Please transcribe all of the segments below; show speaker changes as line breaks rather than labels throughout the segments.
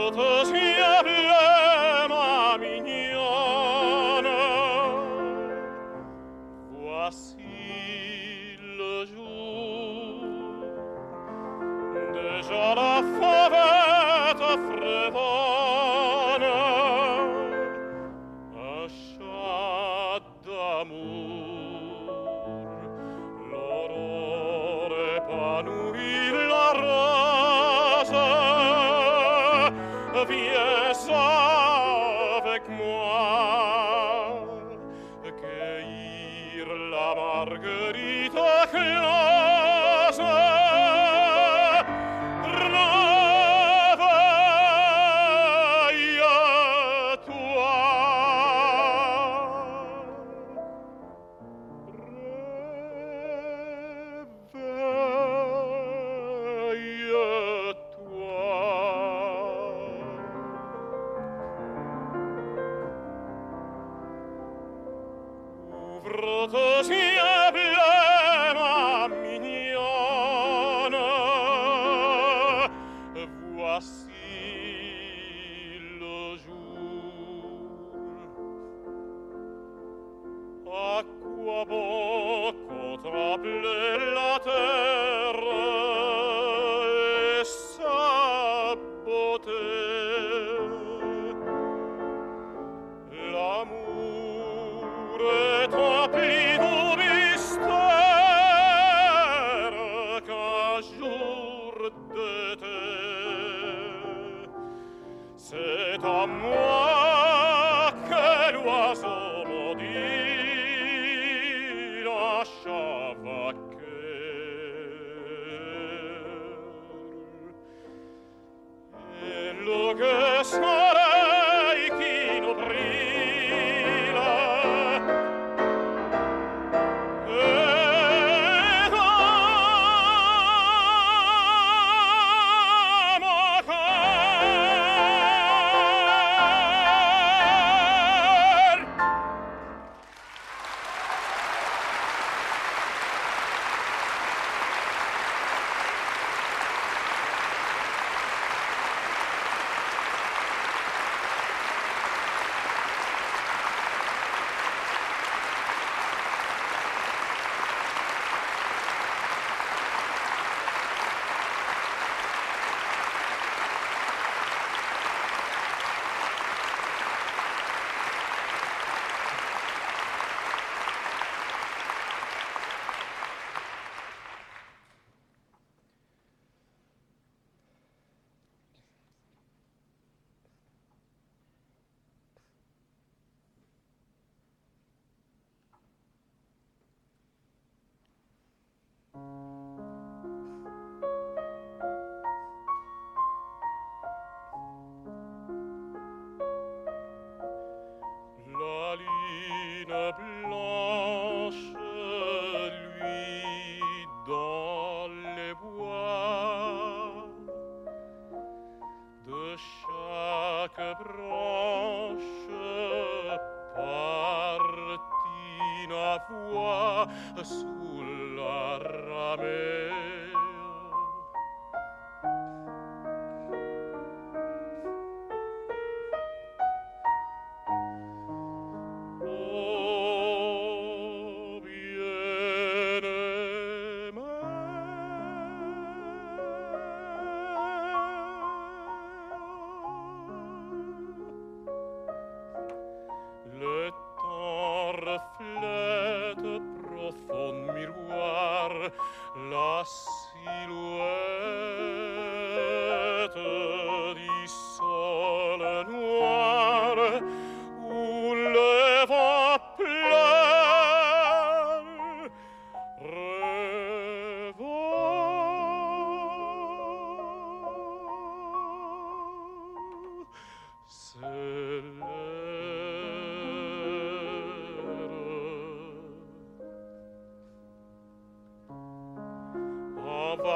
Gottes Hilfe.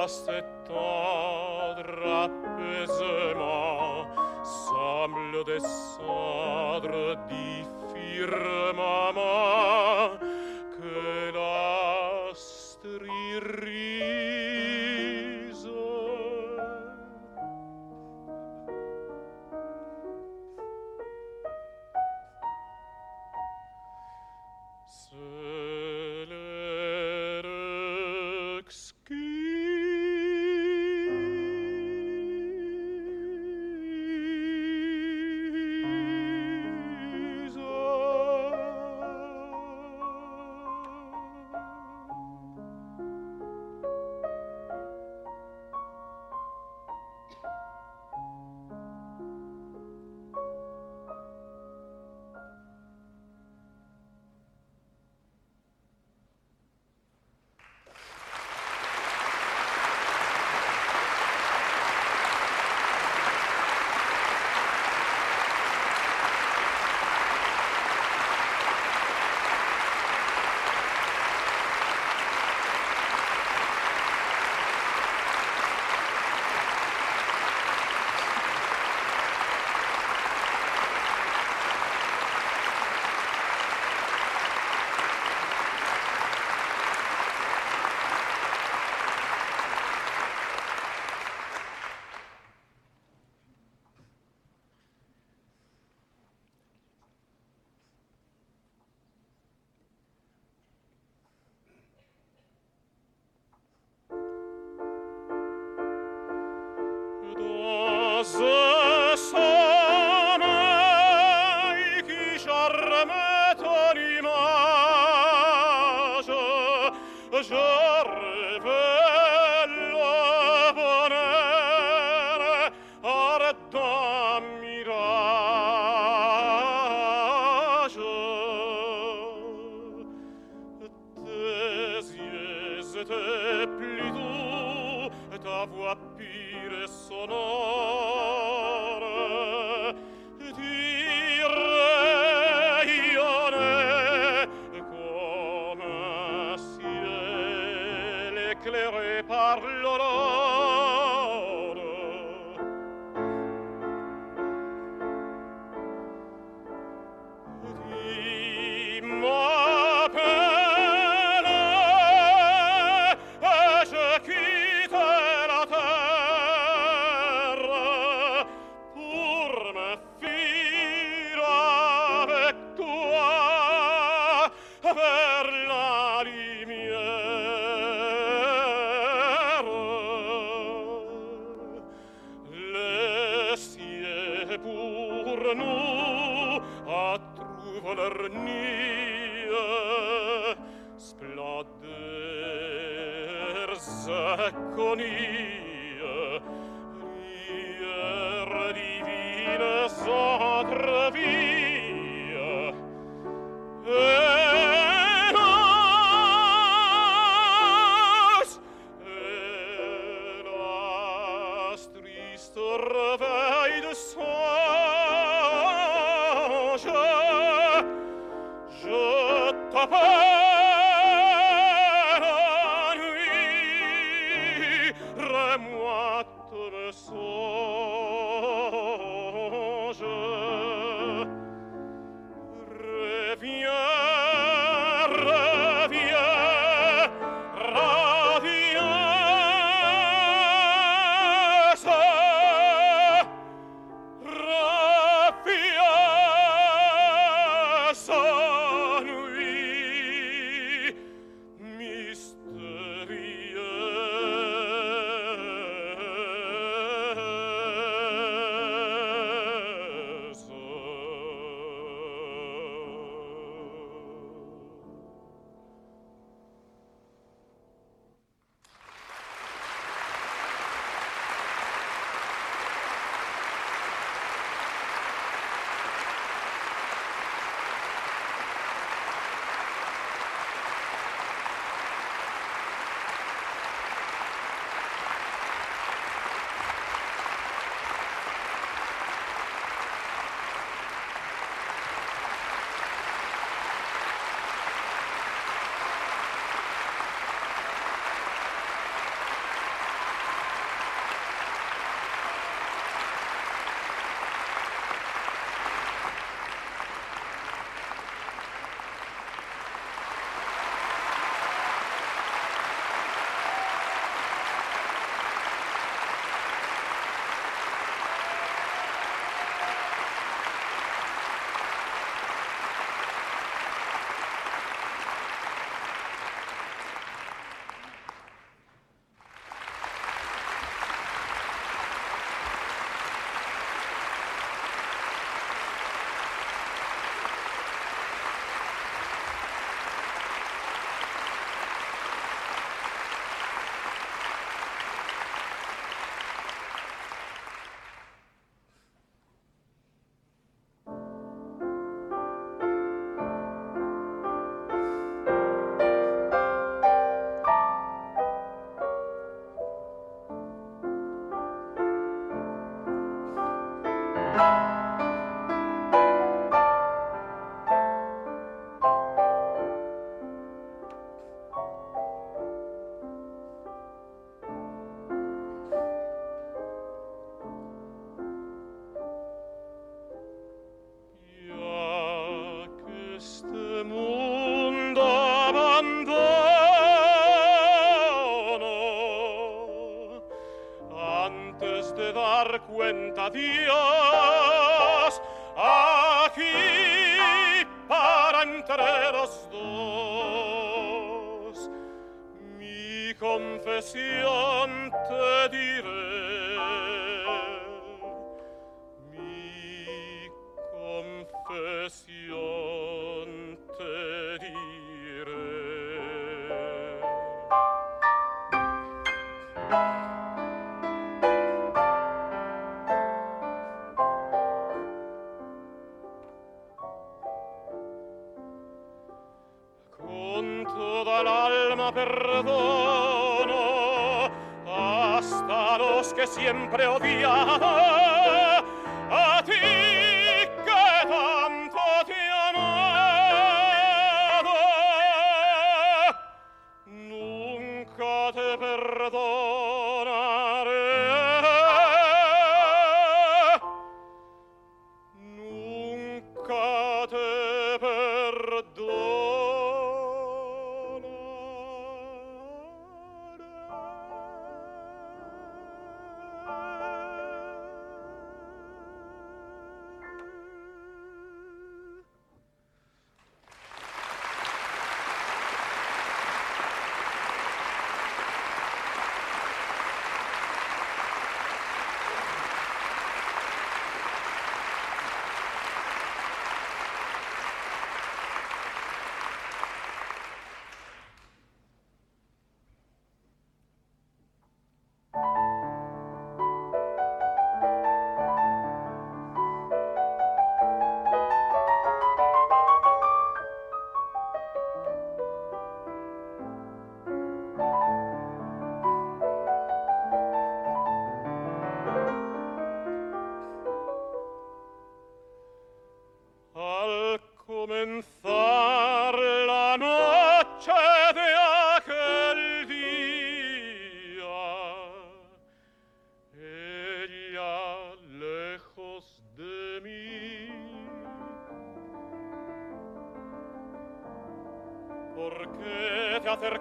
trusted éclairé par l'aurore.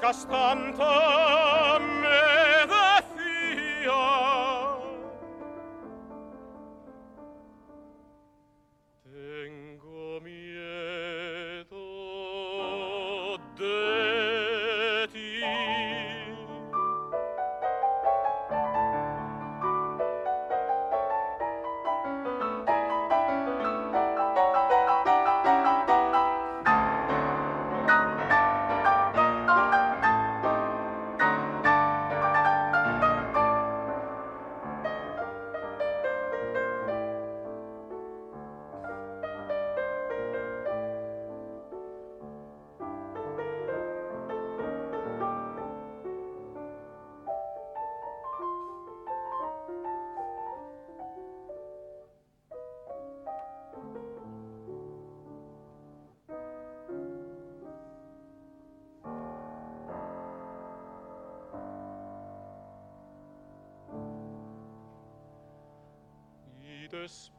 castante Tschüss.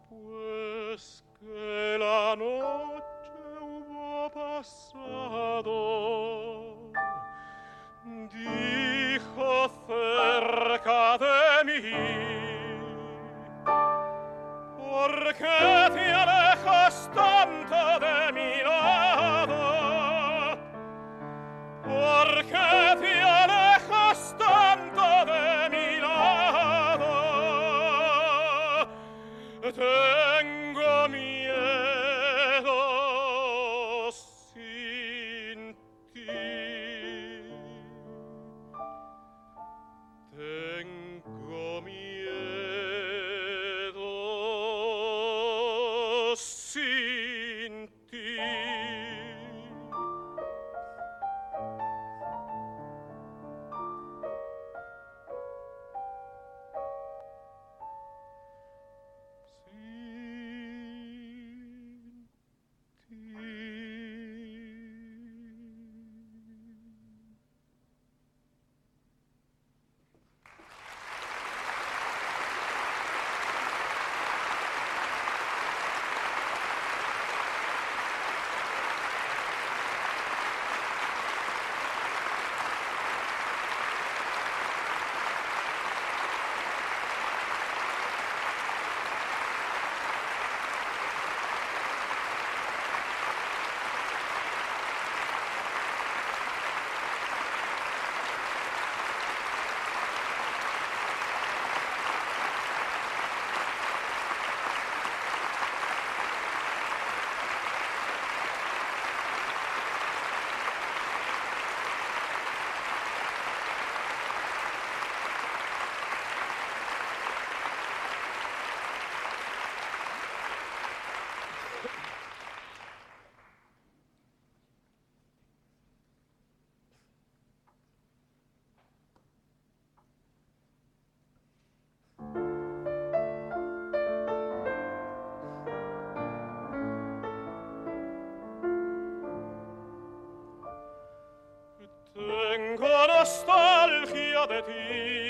That he.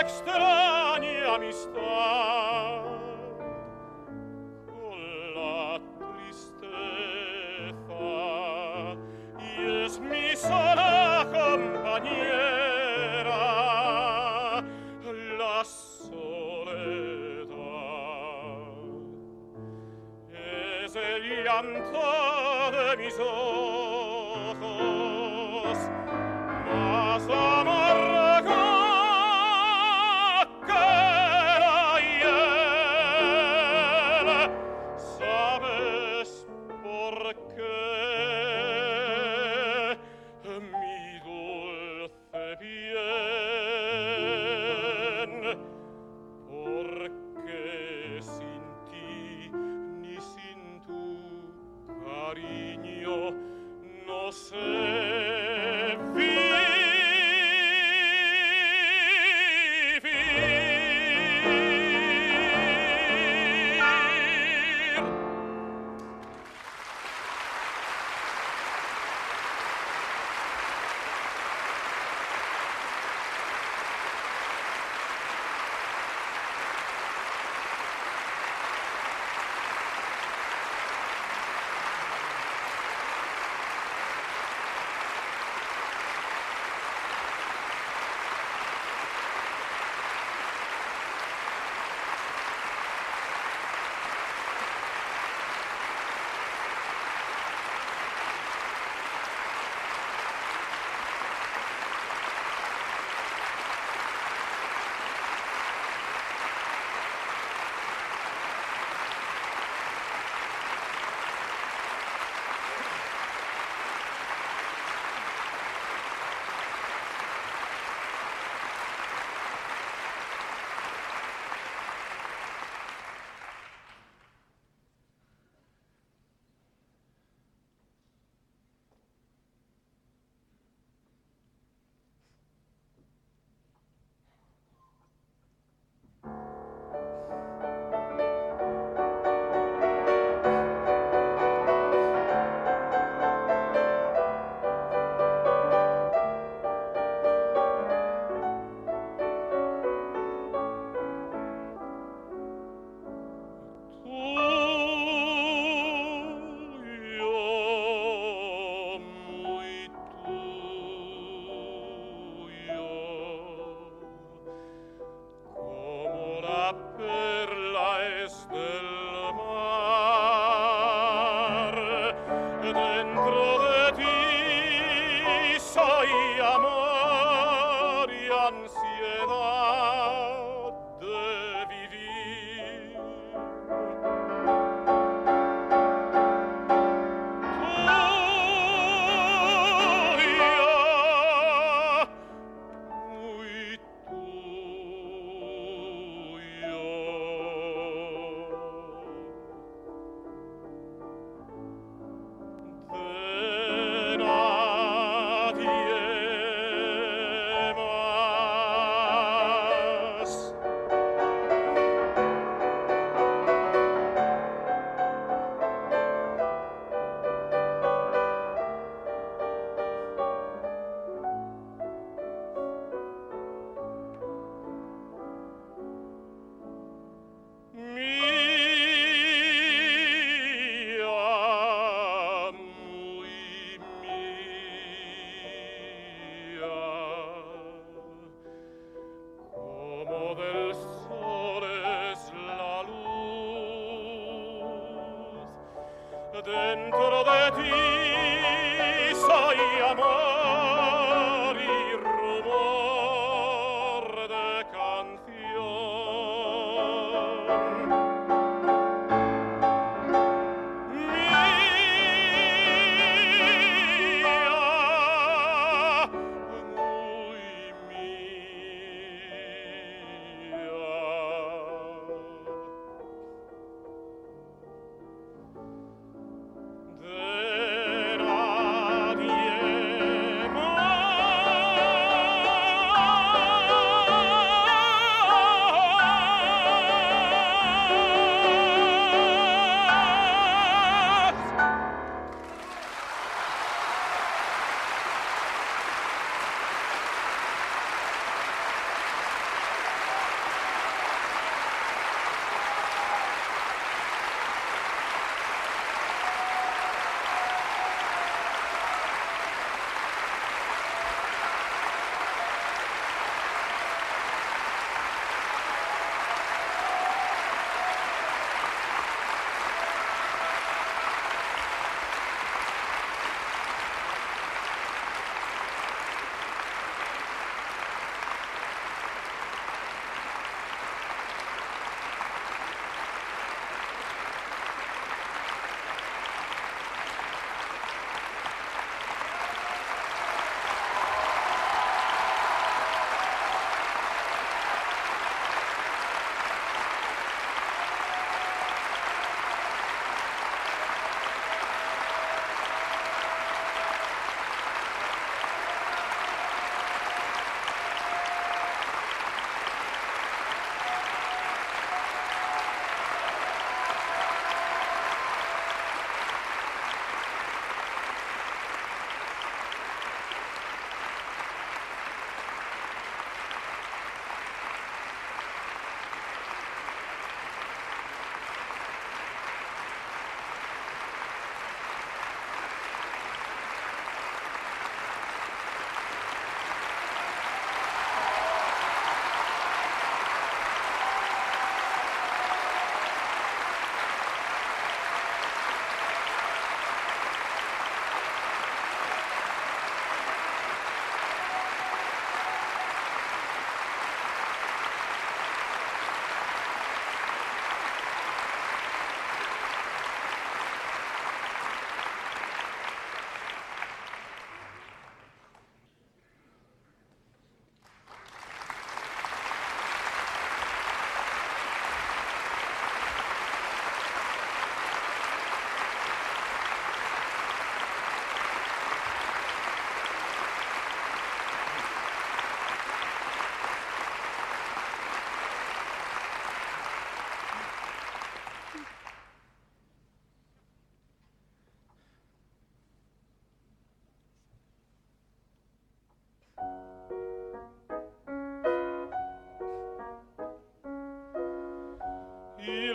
так стране.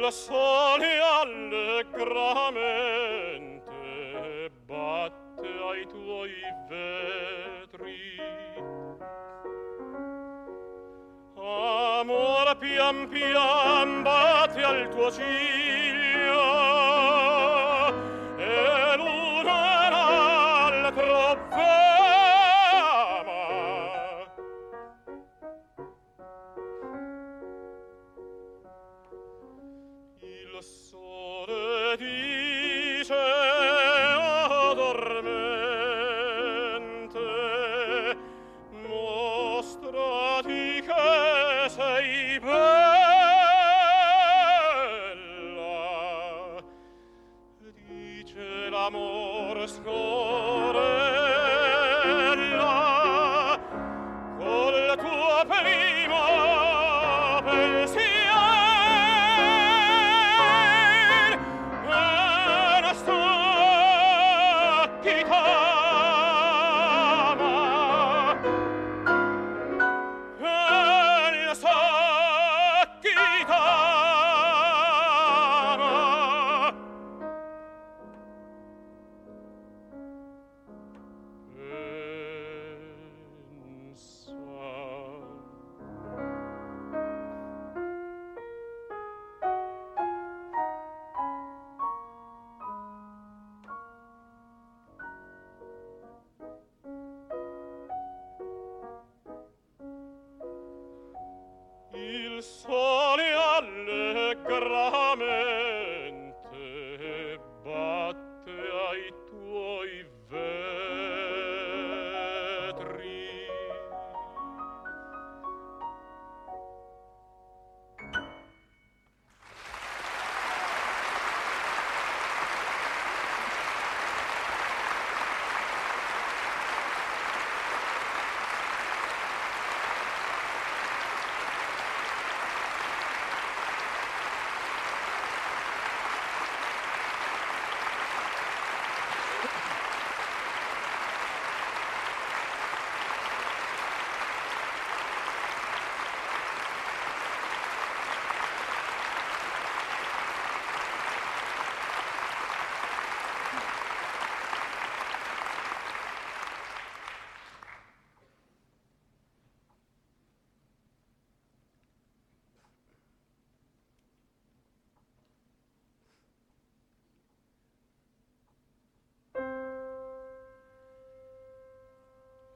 los ojos.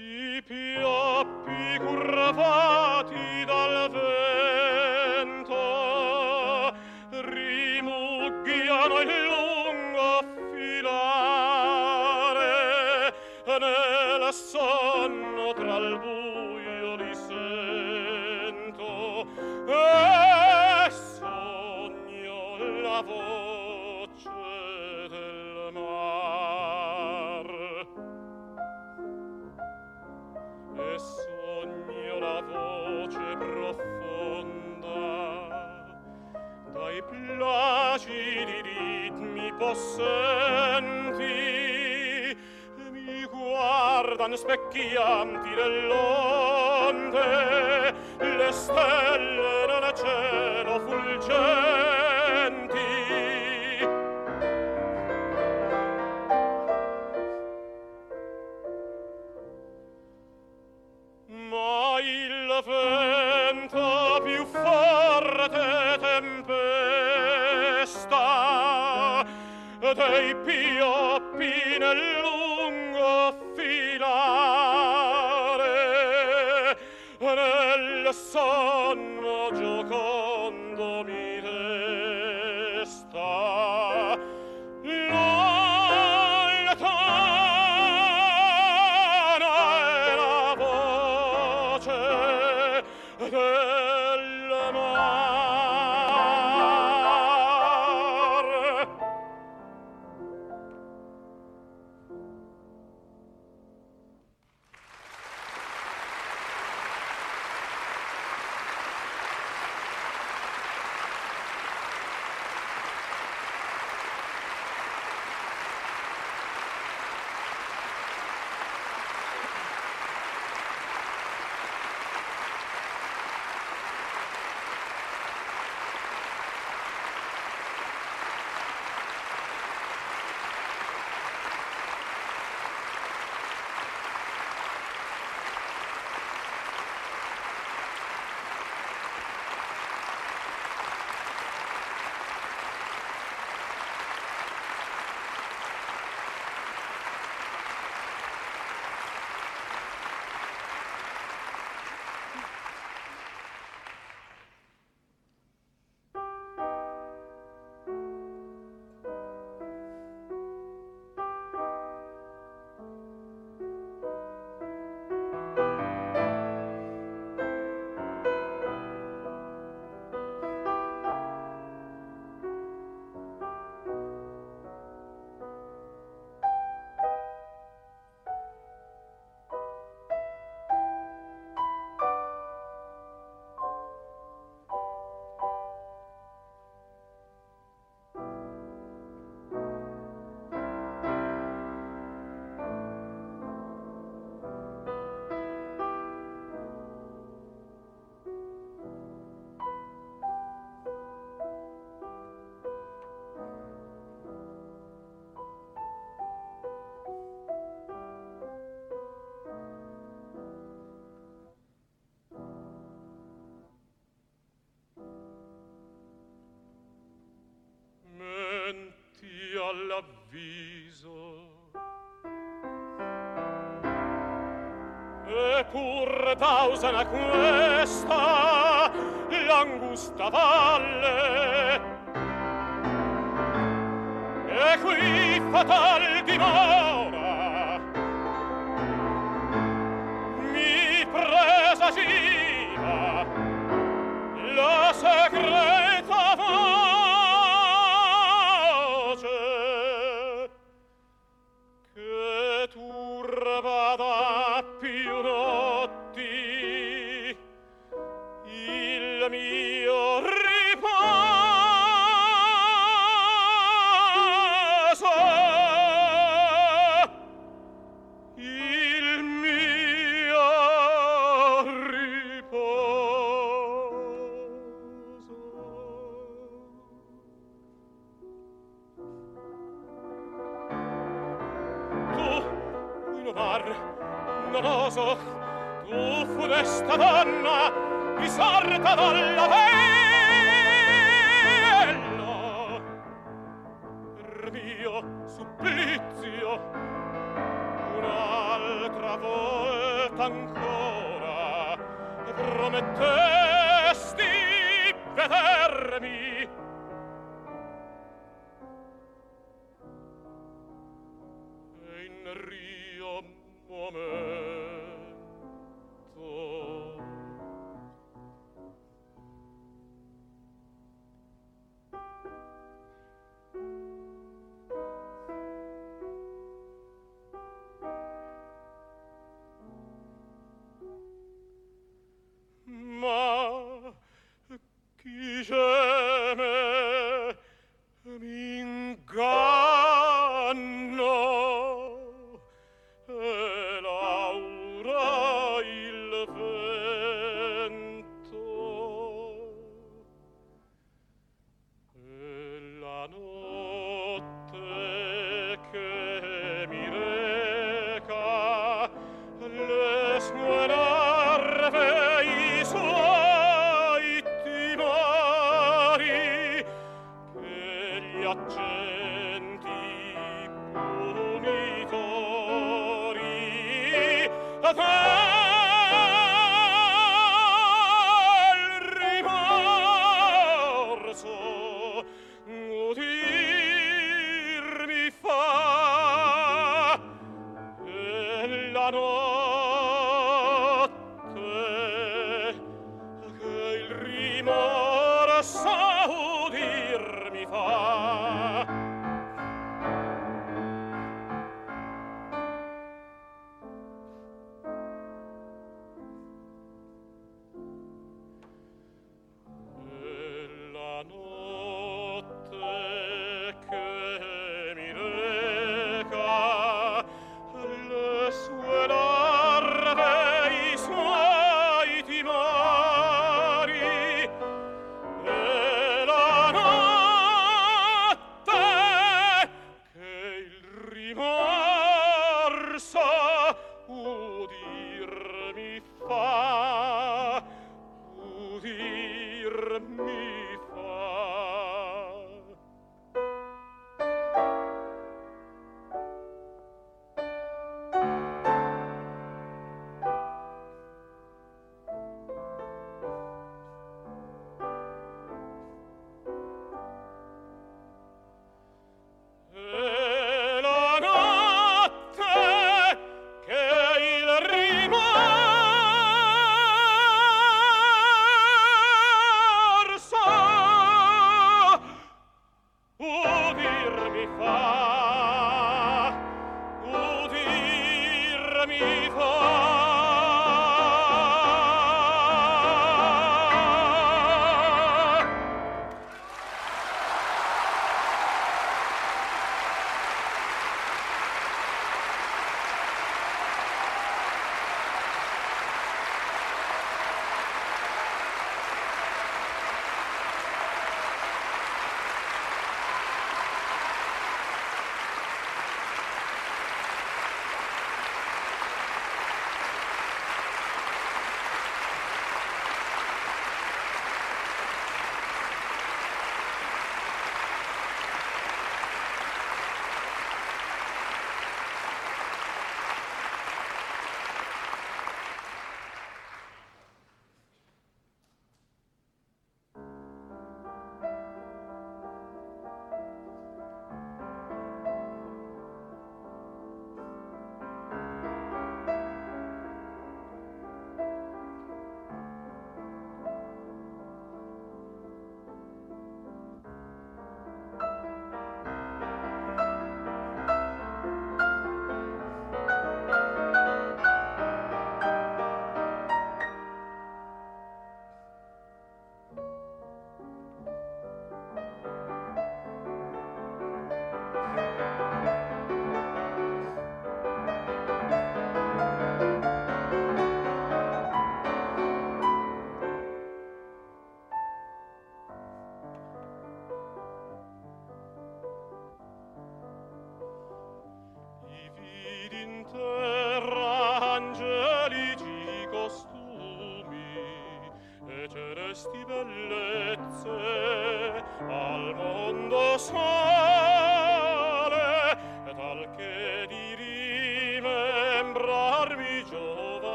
i pioppi dal vento rimughiano il lungo filare sonno tra il buio li sento. E sogno possenti mi guardan specchianti dell'onde le stelle nel cielo fulgenti Hey, pur tausana questa l'angusta valle. E qui fatal dimora sorta dall'avello per mio supplizio un'altra volta ancora promettesti vedermi God.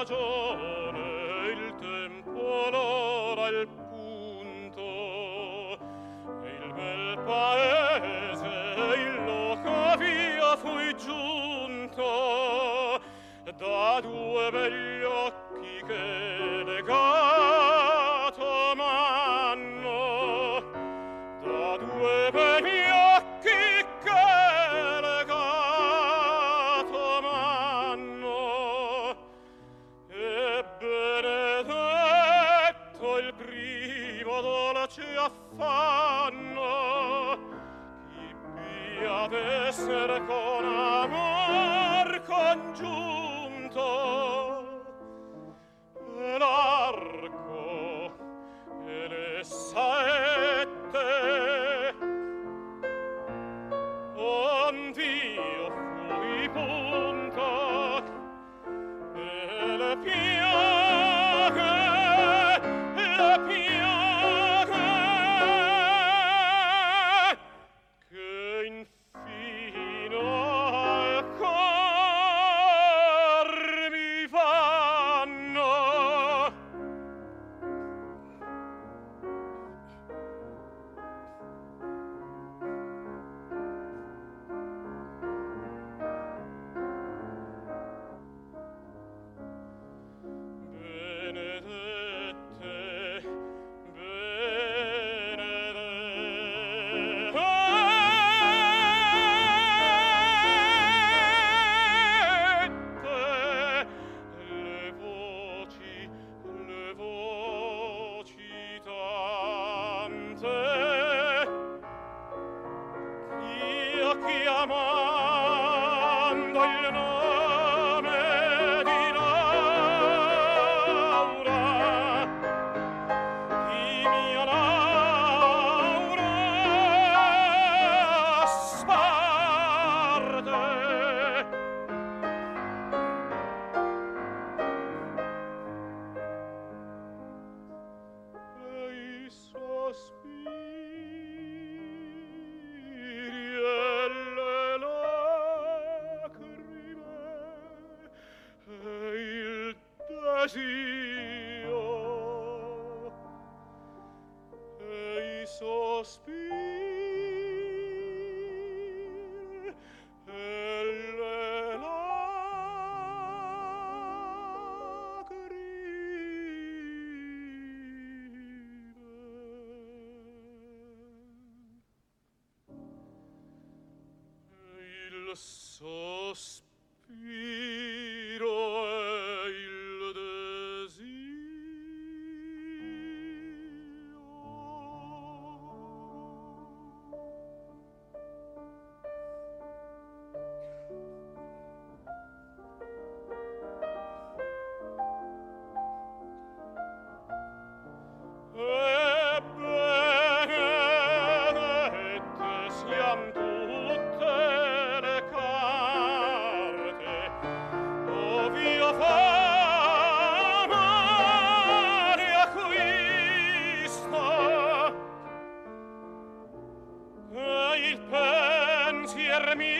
Stagione il tempo l'ora il Come on. Pensier mio